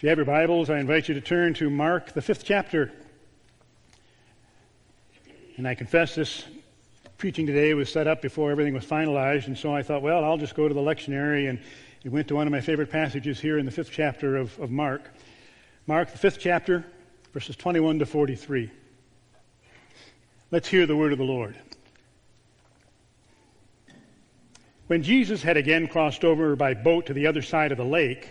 If you have your Bibles, I invite you to turn to Mark, the fifth chapter. And I confess this preaching today was set up before everything was finalized, and so I thought, well, I'll just go to the lectionary, and it went to one of my favorite passages here in the fifth chapter of, of Mark. Mark, the fifth chapter, verses 21 to 43. Let's hear the word of the Lord. When Jesus had again crossed over by boat to the other side of the lake,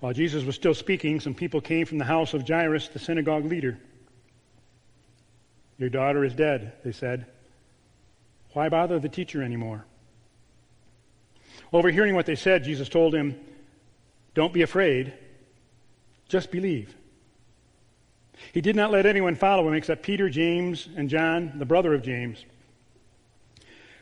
While Jesus was still speaking, some people came from the house of Jairus, the synagogue leader. Your daughter is dead, they said. Why bother the teacher anymore? Overhearing what they said, Jesus told him, Don't be afraid, just believe. He did not let anyone follow him except Peter, James, and John, the brother of James.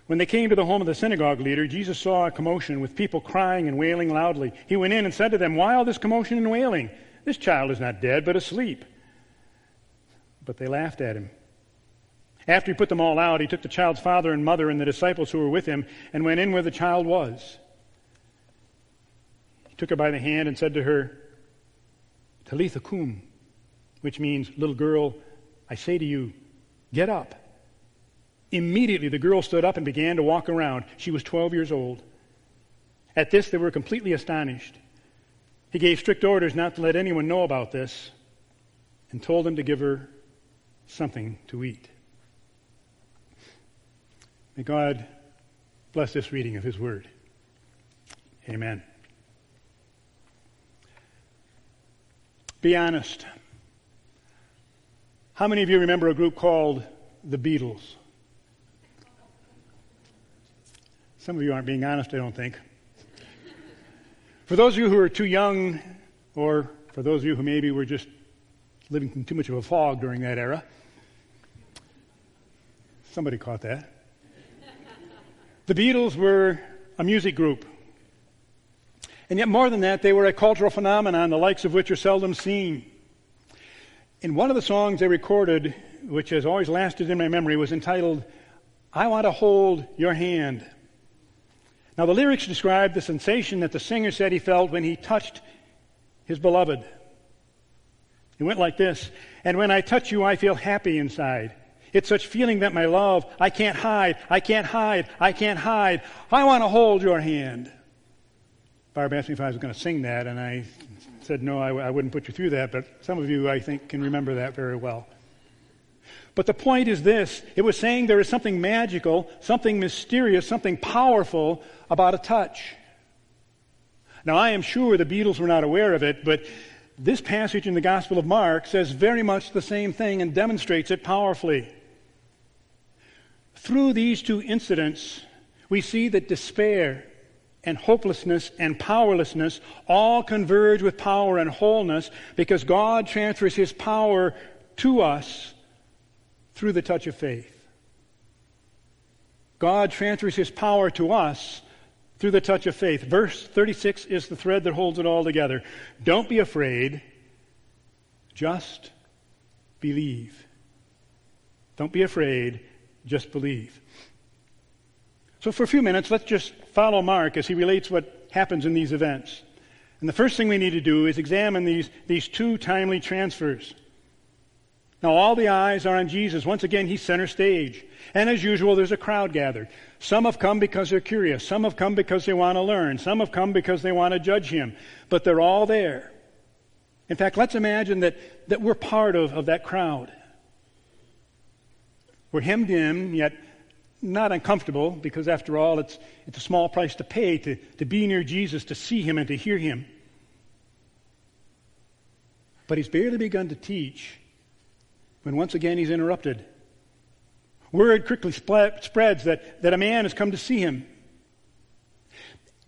When they came to the home of the synagogue leader, Jesus saw a commotion with people crying and wailing loudly. He went in and said to them, Why all this commotion and wailing? This child is not dead, but asleep. But they laughed at him. After he put them all out, he took the child's father and mother and the disciples who were with him and went in where the child was. He took her by the hand and said to her, Talitha cum, which means, little girl, I say to you, get up. Immediately, the girl stood up and began to walk around. She was 12 years old. At this, they were completely astonished. He gave strict orders not to let anyone know about this and told them to give her something to eat. May God bless this reading of His Word. Amen. Be honest. How many of you remember a group called the Beatles? Some of you aren't being honest, I don't think. For those of you who are too young, or for those of you who maybe were just living in too much of a fog during that era, somebody caught that. The Beatles were a music group. And yet, more than that, they were a cultural phenomenon, the likes of which are seldom seen. In one of the songs they recorded, which has always lasted in my memory, was entitled, I Want to Hold Your Hand. Now, the lyrics describe the sensation that the singer said he felt when he touched his beloved. It went like this And when I touch you, I feel happy inside. It's such feeling that my love, I can't hide, I can't hide, I can't hide. I want to hold your hand. Barb asked me if I was going to sing that, and I said, no, I, I wouldn't put you through that, but some of you, I think, can remember that very well. But the point is this it was saying there is something magical, something mysterious, something powerful about a touch. Now, I am sure the Beatles were not aware of it, but this passage in the Gospel of Mark says very much the same thing and demonstrates it powerfully. Through these two incidents, we see that despair and hopelessness and powerlessness all converge with power and wholeness because God transfers His power to us through the touch of faith. God transfers his power to us through the touch of faith. Verse 36 is the thread that holds it all together. Don't be afraid, just believe. Don't be afraid, just believe. So, for a few minutes, let's just follow Mark as he relates what happens in these events. And the first thing we need to do is examine these, these two timely transfers. Now, all the eyes are on Jesus. Once again, he's center stage. And as usual, there's a crowd gathered. Some have come because they're curious. Some have come because they want to learn. Some have come because they want to judge him. But they're all there. In fact, let's imagine that, that we're part of, of that crowd. We're hemmed in, yet not uncomfortable, because after all, it's, it's a small price to pay to, to be near Jesus, to see him, and to hear him. But he's barely begun to teach when once again he's interrupted. Word quickly spreads that, that a man has come to see him.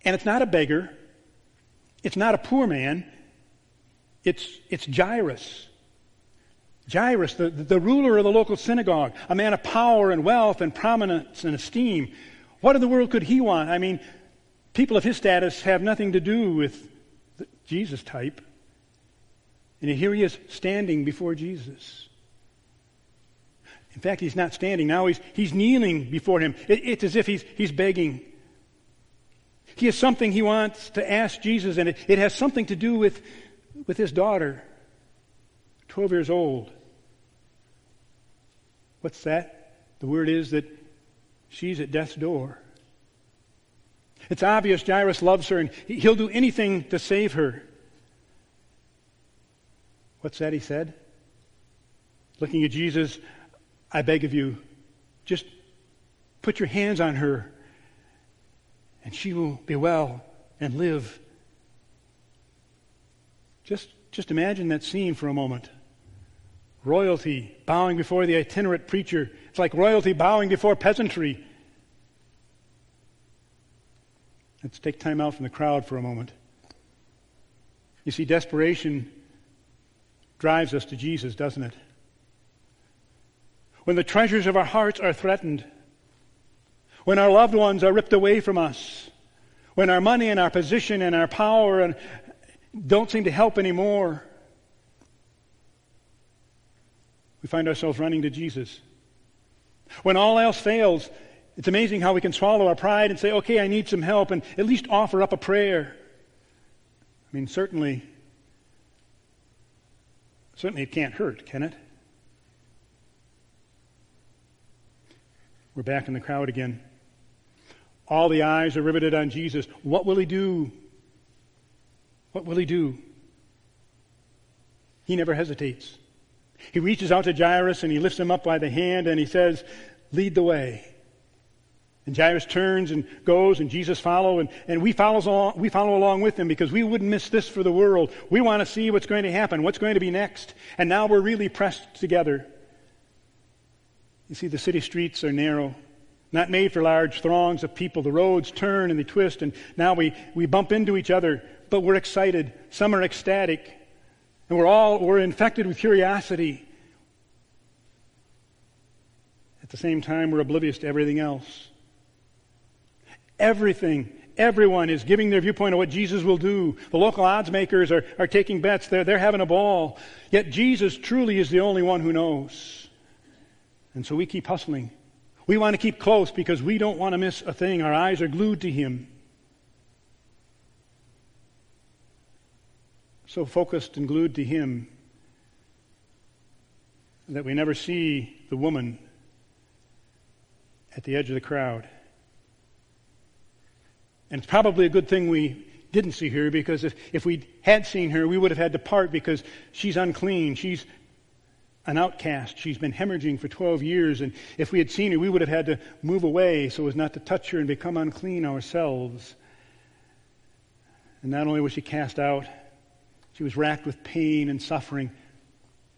And it's not a beggar, it's not a poor man, it's, it's Jairus. Jairus, the, the ruler of the local synagogue, a man of power and wealth and prominence and esteem. What in the world could he want? I mean, people of his status have nothing to do with the Jesus type. And here he is standing before Jesus. In fact, he's not standing. Now he's, he's kneeling before him. It, it's as if he's, he's begging. He has something he wants to ask Jesus, and it, it has something to do with, with his daughter, 12 years old. What's that? The word is that she's at death's door. It's obvious Jairus loves her, and he'll do anything to save her. What's that he said? Looking at Jesus, I beg of you, just put your hands on her, and she will be well and live. Just, just imagine that scene for a moment. Royalty bowing before the itinerant preacher. It's like royalty bowing before peasantry. Let's take time out from the crowd for a moment. You see, desperation drives us to Jesus, doesn't it? When the treasures of our hearts are threatened, when our loved ones are ripped away from us, when our money and our position and our power and don't seem to help anymore, we find ourselves running to Jesus. When all else fails, it's amazing how we can swallow our pride and say, okay, I need some help, and at least offer up a prayer. I mean, certainly Certainly it can't hurt, can it? We're back in the crowd again. All the eyes are riveted on Jesus. What will he do? What will he do? He never hesitates. He reaches out to Jairus and he lifts him up by the hand and he says, Lead the way. And Jairus turns and goes, and Jesus follows, and, and we, follows along, we follow along with him because we wouldn't miss this for the world. We want to see what's going to happen, what's going to be next. And now we're really pressed together. You see, the city streets are narrow, not made for large throngs of people. The roads turn and they twist, and now we, we bump into each other, but we're excited. Some are ecstatic, and we're all we're infected with curiosity. At the same time, we're oblivious to everything else. Everything, everyone is giving their viewpoint of what Jesus will do. The local odds makers are, are taking bets. They're, they're having a ball. Yet Jesus truly is the only one who knows. And so we keep hustling. We want to keep close because we don't want to miss a thing. Our eyes are glued to Him. So focused and glued to Him that we never see the woman at the edge of the crowd. And it's probably a good thing we didn't see her because if, if we had seen her, we would have had to part because she's unclean. She's an outcast. She's been hemorrhaging for 12 years. And if we had seen her, we would have had to move away so as not to touch her and become unclean ourselves. And not only was she cast out, she was racked with pain and suffering.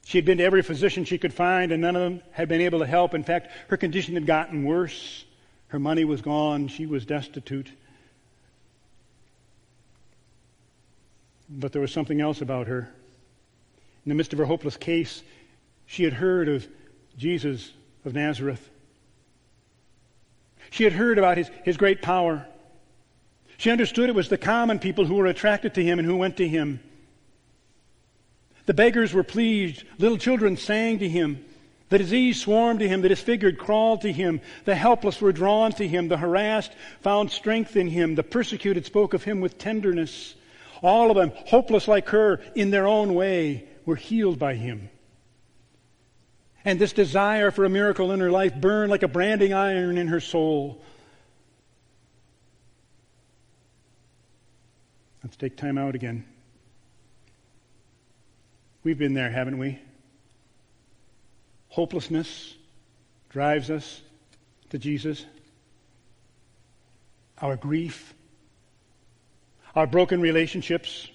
She had been to every physician she could find, and none of them had been able to help. In fact, her condition had gotten worse. Her money was gone. She was destitute. But there was something else about her. In the midst of her hopeless case, she had heard of Jesus of Nazareth. She had heard about his, his great power. She understood it was the common people who were attracted to him and who went to him. The beggars were pleased. Little children sang to him. The diseased swarmed to him. The disfigured crawled to him. The helpless were drawn to him. The harassed found strength in him. The persecuted spoke of him with tenderness. All of them, hopeless like her in their own way, were healed by him. And this desire for a miracle in her life burned like a branding iron in her soul. Let's take time out again. We've been there, haven't we? Hopelessness drives us to Jesus. Our grief, our broken relationships,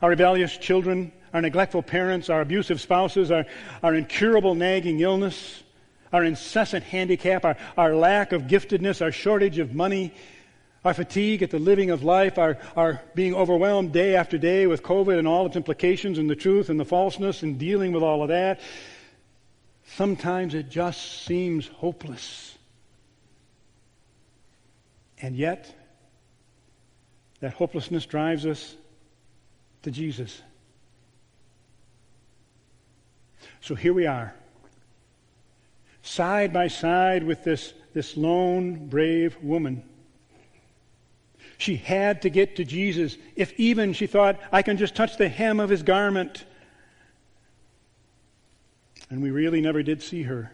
our rebellious children, our neglectful parents, our abusive spouses, our, our incurable nagging illness, our incessant handicap, our, our lack of giftedness, our shortage of money, our fatigue at the living of life, our, our being overwhelmed day after day with COVID and all its implications and the truth and the falseness and dealing with all of that, sometimes it just seems hopeless. And yet, that hopelessness drives us to Jesus. So here we are, side by side with this, this lone, brave woman she had to get to Jesus. If even she thought, I can just touch the hem of his garment. And we really never did see her.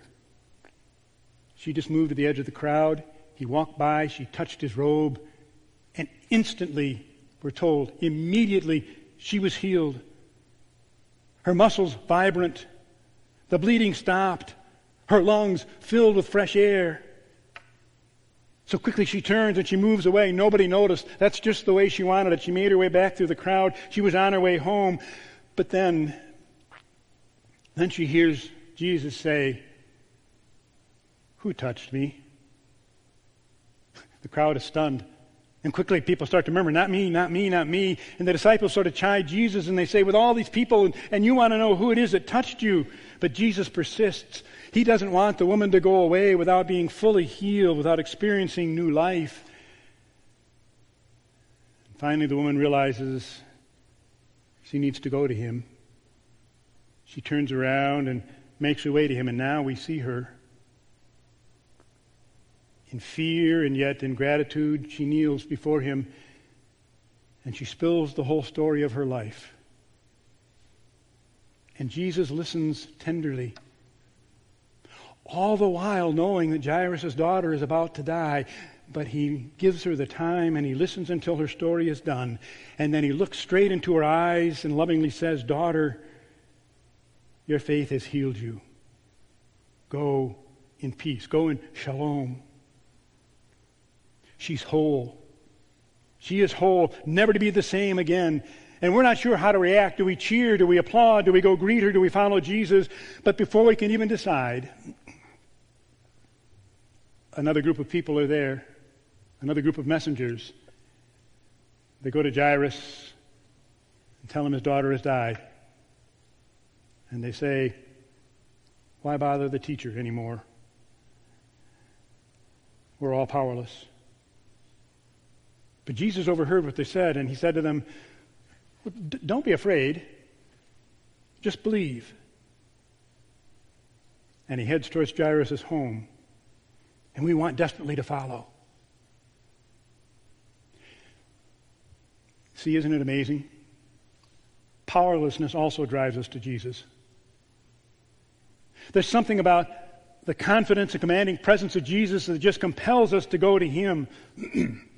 She just moved to the edge of the crowd. He walked by, she touched his robe, and instantly, we're told, immediately she was healed. Her muscles vibrant, the bleeding stopped, her lungs filled with fresh air. So quickly she turns and she moves away. Nobody noticed. That's just the way she wanted it. She made her way back through the crowd. She was on her way home. But then, then she hears Jesus say, Who touched me? The crowd is stunned. And quickly people start to murmur, Not me, not me, not me. And the disciples sort of chide Jesus and they say, With all these people, and, and you want to know who it is that touched you. But Jesus persists. He doesn't want the woman to go away without being fully healed, without experiencing new life. And Finally, the woman realizes she needs to go to him. She turns around and makes her way to him, and now we see her. In fear and yet in gratitude, she kneels before him and she spills the whole story of her life. And Jesus listens tenderly all the while knowing that Jairus' daughter is about to die. But he gives her the time and he listens until her story is done. And then he looks straight into her eyes and lovingly says, Daughter, your faith has healed you. Go in peace. Go in shalom. She's whole. She is whole, never to be the same again. And we're not sure how to react. Do we cheer? Do we applaud? Do we go greet her? Do we follow Jesus? But before we can even decide, another group of people are there, another group of messengers. They go to Jairus and tell him his daughter has died. And they say, Why bother the teacher anymore? We're all powerless. But Jesus overheard what they said, and he said to them, Don't be afraid, just believe. And he heads towards Jairus' home and we want desperately to follow. See, isn't it amazing? Powerlessness also drives us to Jesus. There's something about the confidence and commanding presence of Jesus that just compels us to go to Him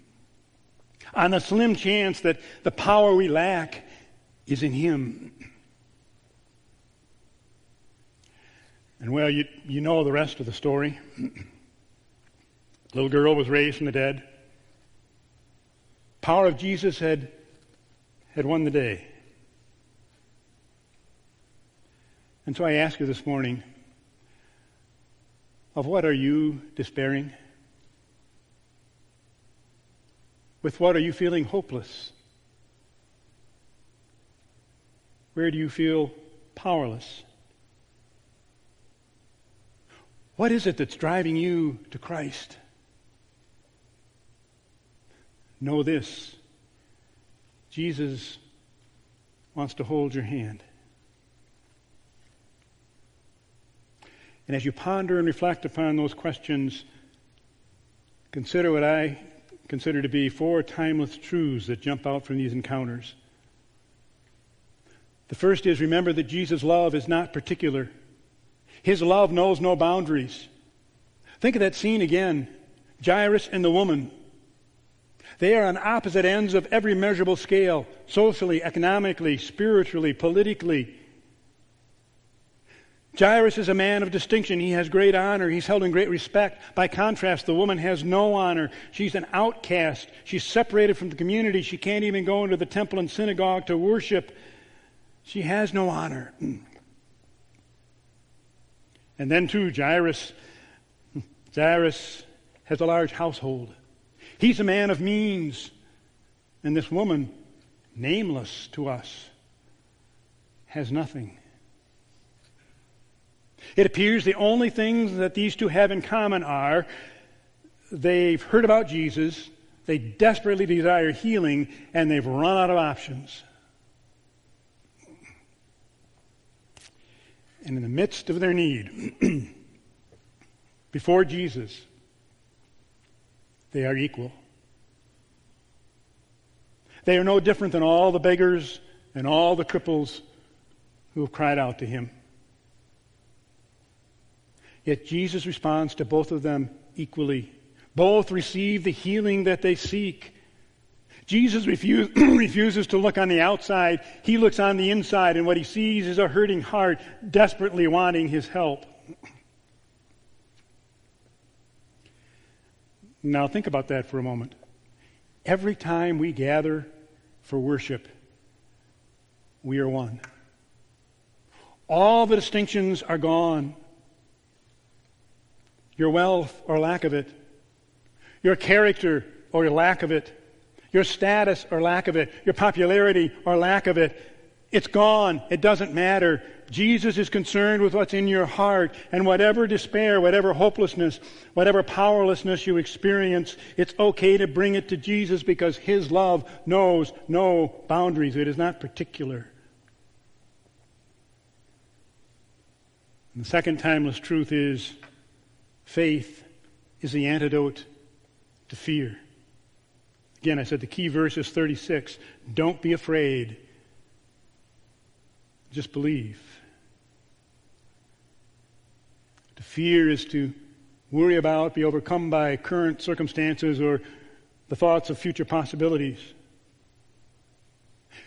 on the slim chance that the power we lack is in Him. And well, you, you know the rest of the story. Little girl was raised from the dead. Power of Jesus had, had won the day. And so I ask you this morning, of what are you despairing? With what are you feeling hopeless? Where do you feel powerless? What is it that's driving you to Christ? Know this Jesus wants to hold your hand. And as you ponder and reflect upon those questions, consider what I consider to be four timeless truths that jump out from these encounters. The first is remember that Jesus' love is not particular. His love knows no boundaries. Think of that scene again Jairus and the woman. They are on opposite ends of every measurable scale socially, economically, spiritually, politically. Jairus is a man of distinction. He has great honor. He's held in great respect. By contrast, the woman has no honor. She's an outcast. She's separated from the community. She can't even go into the temple and synagogue to worship. She has no honor. Mm. And then, too, Jairus, Jairus has a large household. He's a man of means. And this woman, nameless to us, has nothing. It appears the only things that these two have in common are they've heard about Jesus, they desperately desire healing, and they've run out of options. And in the midst of their need, before Jesus, they are equal. They are no different than all the beggars and all the cripples who have cried out to him. Yet Jesus responds to both of them equally. Both receive the healing that they seek. Jesus refuse, refuses to look on the outside. He looks on the inside, and what he sees is a hurting heart desperately wanting his help. Now, think about that for a moment. Every time we gather for worship, we are one. All the distinctions are gone your wealth or lack of it, your character or your lack of it, your status or lack of it, your popularity or lack of it. It's gone. It doesn't matter. Jesus is concerned with what's in your heart, and whatever despair, whatever hopelessness, whatever powerlessness you experience, it's okay to bring it to Jesus because His love knows no boundaries. It is not particular. And the second timeless truth is Faith is the antidote to fear. Again, I said the key verse is 36. Don't be afraid. Just believe. To fear is to worry about, be overcome by current circumstances or the thoughts of future possibilities.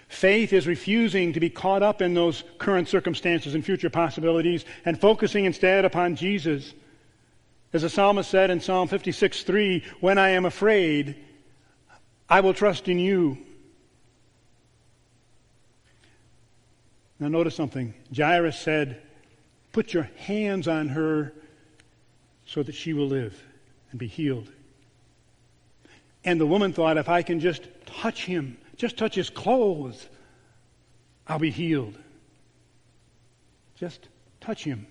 Faith is refusing to be caught up in those current circumstances and future possibilities and focusing instead upon Jesus as the psalmist said in Psalm 56 3, when I am afraid, I will trust in you. Now, notice something. Jairus said, Put your hands on her so that she will live and be healed. And the woman thought, if I can just touch him, just touch his clothes, I'll be healed. Just touch him.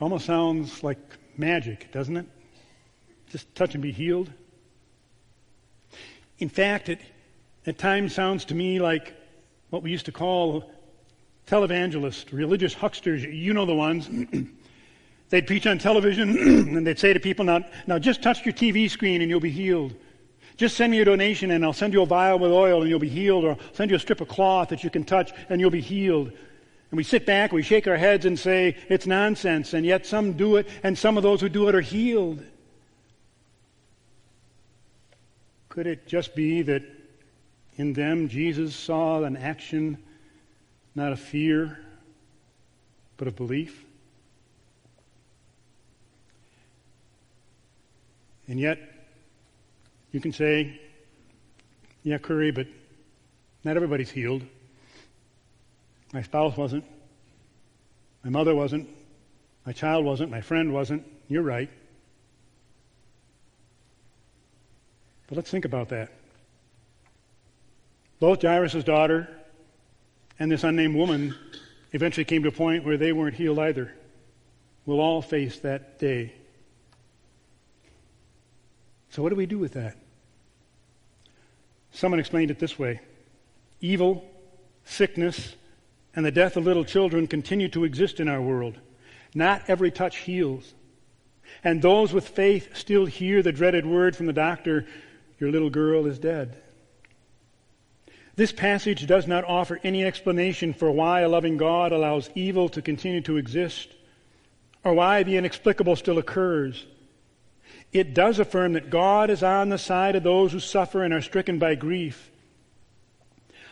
Almost sounds like magic, doesn't it? Just touch and be healed. In fact, it at times sounds to me like what we used to call televangelists, religious hucksters. You know the ones. they'd preach on television and they'd say to people, now, now just touch your TV screen and you'll be healed. Just send me a donation and I'll send you a vial with oil and you'll be healed, or I'll send you a strip of cloth that you can touch and you'll be healed. And we sit back, we shake our heads and say, it's nonsense. And yet some do it, and some of those who do it are healed. Could it just be that in them Jesus saw an action, not a fear, but a belief? And yet, you can say, yeah, Curry, but not everybody's healed. My spouse wasn't. My mother wasn't. My child wasn't. My friend wasn't. You're right. But let's think about that. Both Jairus' daughter and this unnamed woman eventually came to a point where they weren't healed either. We'll all face that day. So, what do we do with that? Someone explained it this way Evil, sickness, and the death of little children continue to exist in our world. Not every touch heals. And those with faith still hear the dreaded word from the doctor, Your little girl is dead. This passage does not offer any explanation for why a loving God allows evil to continue to exist or why the inexplicable still occurs. It does affirm that God is on the side of those who suffer and are stricken by grief.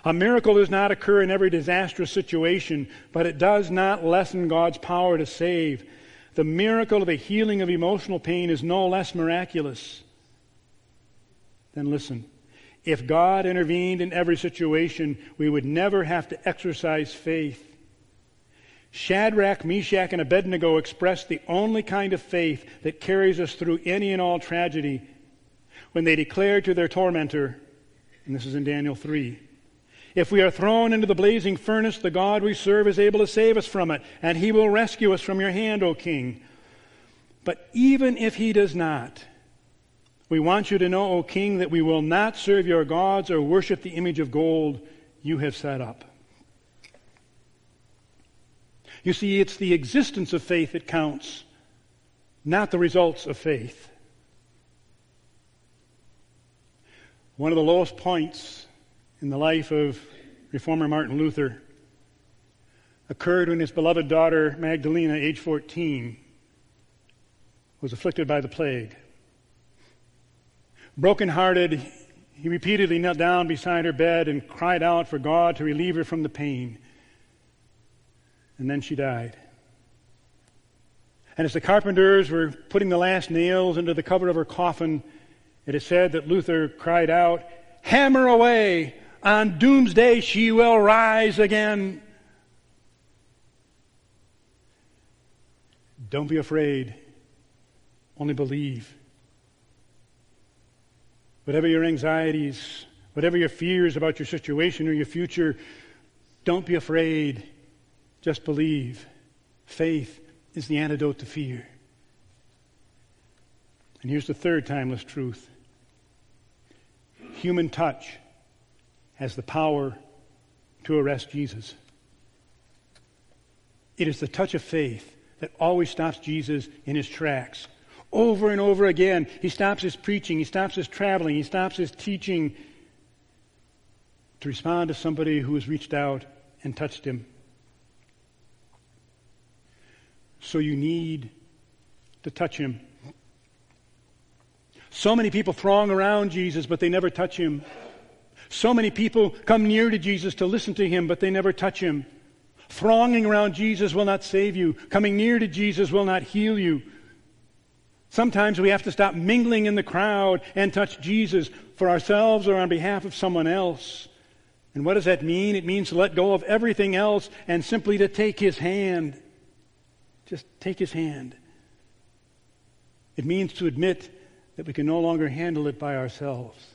A miracle does not occur in every disastrous situation, but it does not lessen God's power to save. The miracle of the healing of emotional pain is no less miraculous. Then listen. If God intervened in every situation, we would never have to exercise faith. Shadrach, Meshach, and Abednego expressed the only kind of faith that carries us through any and all tragedy when they declared to their tormentor, and this is in Daniel 3, if we are thrown into the blazing furnace, the God we serve is able to save us from it, and he will rescue us from your hand, O king. But even if he does not, we want you to know, O king, that we will not serve your gods or worship the image of gold you have set up. You see, it's the existence of faith that counts, not the results of faith. One of the lowest points in the life of reformer Martin Luther occurred when his beloved daughter Magdalena, age 14, was afflicted by the plague. Broken-hearted, he repeatedly knelt down beside her bed and cried out for God to relieve her from the pain. And then she died. And as the carpenters were putting the last nails into the cover of her coffin, it is said that Luther cried out, Hammer away! On doomsday she will rise again. Don't be afraid. Only believe. Whatever your anxieties, whatever your fears about your situation or your future, don't be afraid. Just believe. Faith is the antidote to fear. And here's the third timeless truth human touch has the power to arrest Jesus. It is the touch of faith that always stops Jesus in his tracks. Over and over again, he stops his preaching, he stops his traveling, he stops his teaching to respond to somebody who has reached out and touched him. So you need to touch him. So many people throng around Jesus, but they never touch him. So many people come near to Jesus to listen to him, but they never touch him. Thronging around Jesus will not save you. Coming near to Jesus will not heal you. Sometimes we have to stop mingling in the crowd and touch Jesus for ourselves or on behalf of someone else. And what does that mean? It means to let go of everything else and simply to take his hand. Just take his hand. It means to admit that we can no longer handle it by ourselves.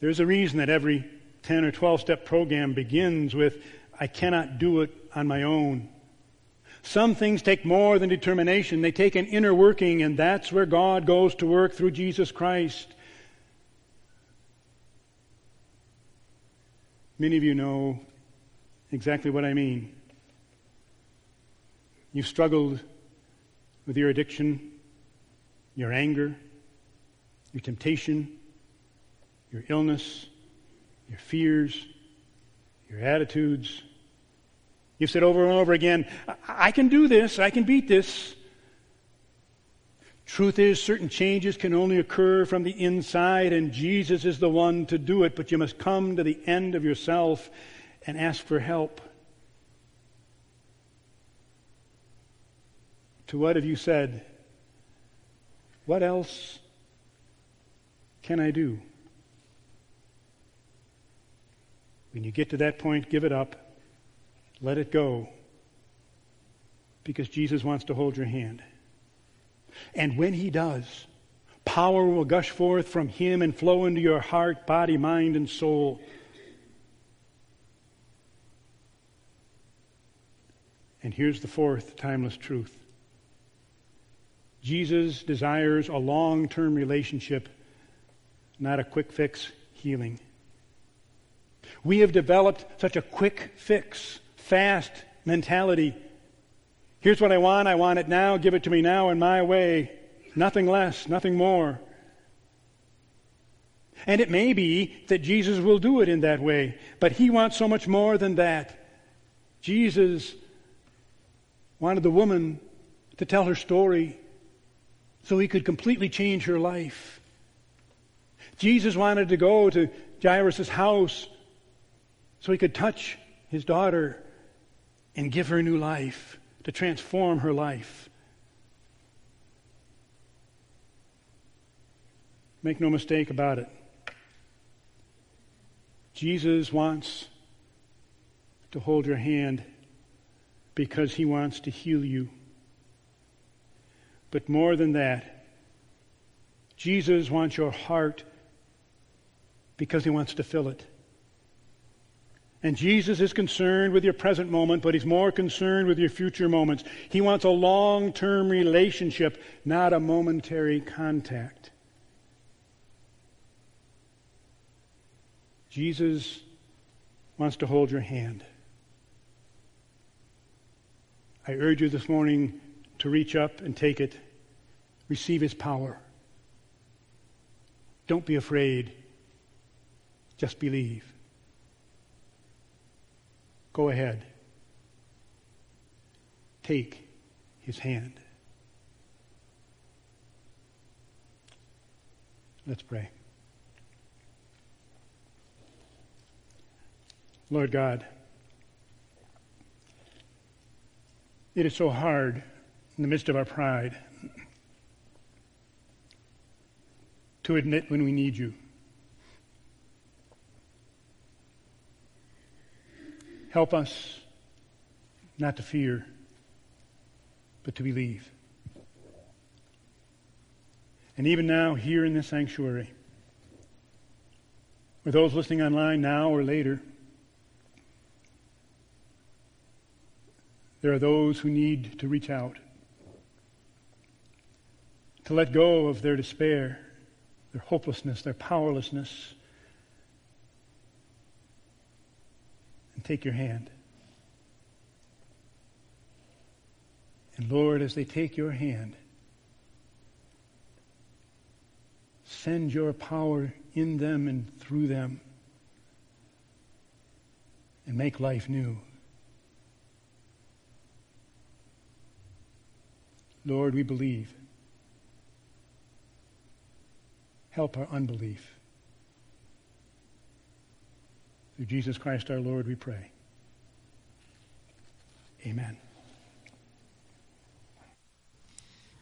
There's a reason that every 10 or 12 step program begins with, I cannot do it on my own. Some things take more than determination. They take an inner working, and that's where God goes to work through Jesus Christ. Many of you know exactly what I mean. You've struggled with your addiction, your anger, your temptation, your illness, your fears, your attitudes. You've said over and over again, I can do this, I can beat this. Truth is, certain changes can only occur from the inside, and Jesus is the one to do it, but you must come to the end of yourself and ask for help. To what have you said? What else can I do? When you get to that point, give it up. Let it go. Because Jesus wants to hold your hand. And when he does, power will gush forth from him and flow into your heart, body, mind, and soul. And here's the fourth timeless truth Jesus desires a long term relationship, not a quick fix healing. We have developed such a quick fix, fast mentality. Here's what I want. I want it now. Give it to me now in my way. Nothing less, nothing more. And it may be that Jesus will do it in that way, but he wants so much more than that. Jesus wanted the woman to tell her story so he could completely change her life. Jesus wanted to go to Jairus' house so he could touch his daughter and give her new life, to transform her life. Make no mistake about it. Jesus wants to hold your hand because he wants to heal you. But more than that, Jesus wants your heart because he wants to fill it. And Jesus is concerned with your present moment, but he's more concerned with your future moments. He wants a long term relationship, not a momentary contact. Jesus wants to hold your hand. I urge you this morning to reach up and take it, receive his power. Don't be afraid, just believe. Go ahead. Take his hand. Let's pray. Lord God, it is so hard in the midst of our pride to admit when we need you. Help us not to fear, but to believe. And even now, here in this sanctuary, or those listening online now or later, there are those who need to reach out, to let go of their despair, their hopelessness, their powerlessness, take your hand. And Lord, as they take your hand, send your power in them and through them and make life new. Lord, we believe. Help our unbelief. Through Jesus Christ our Lord, we pray. Amen.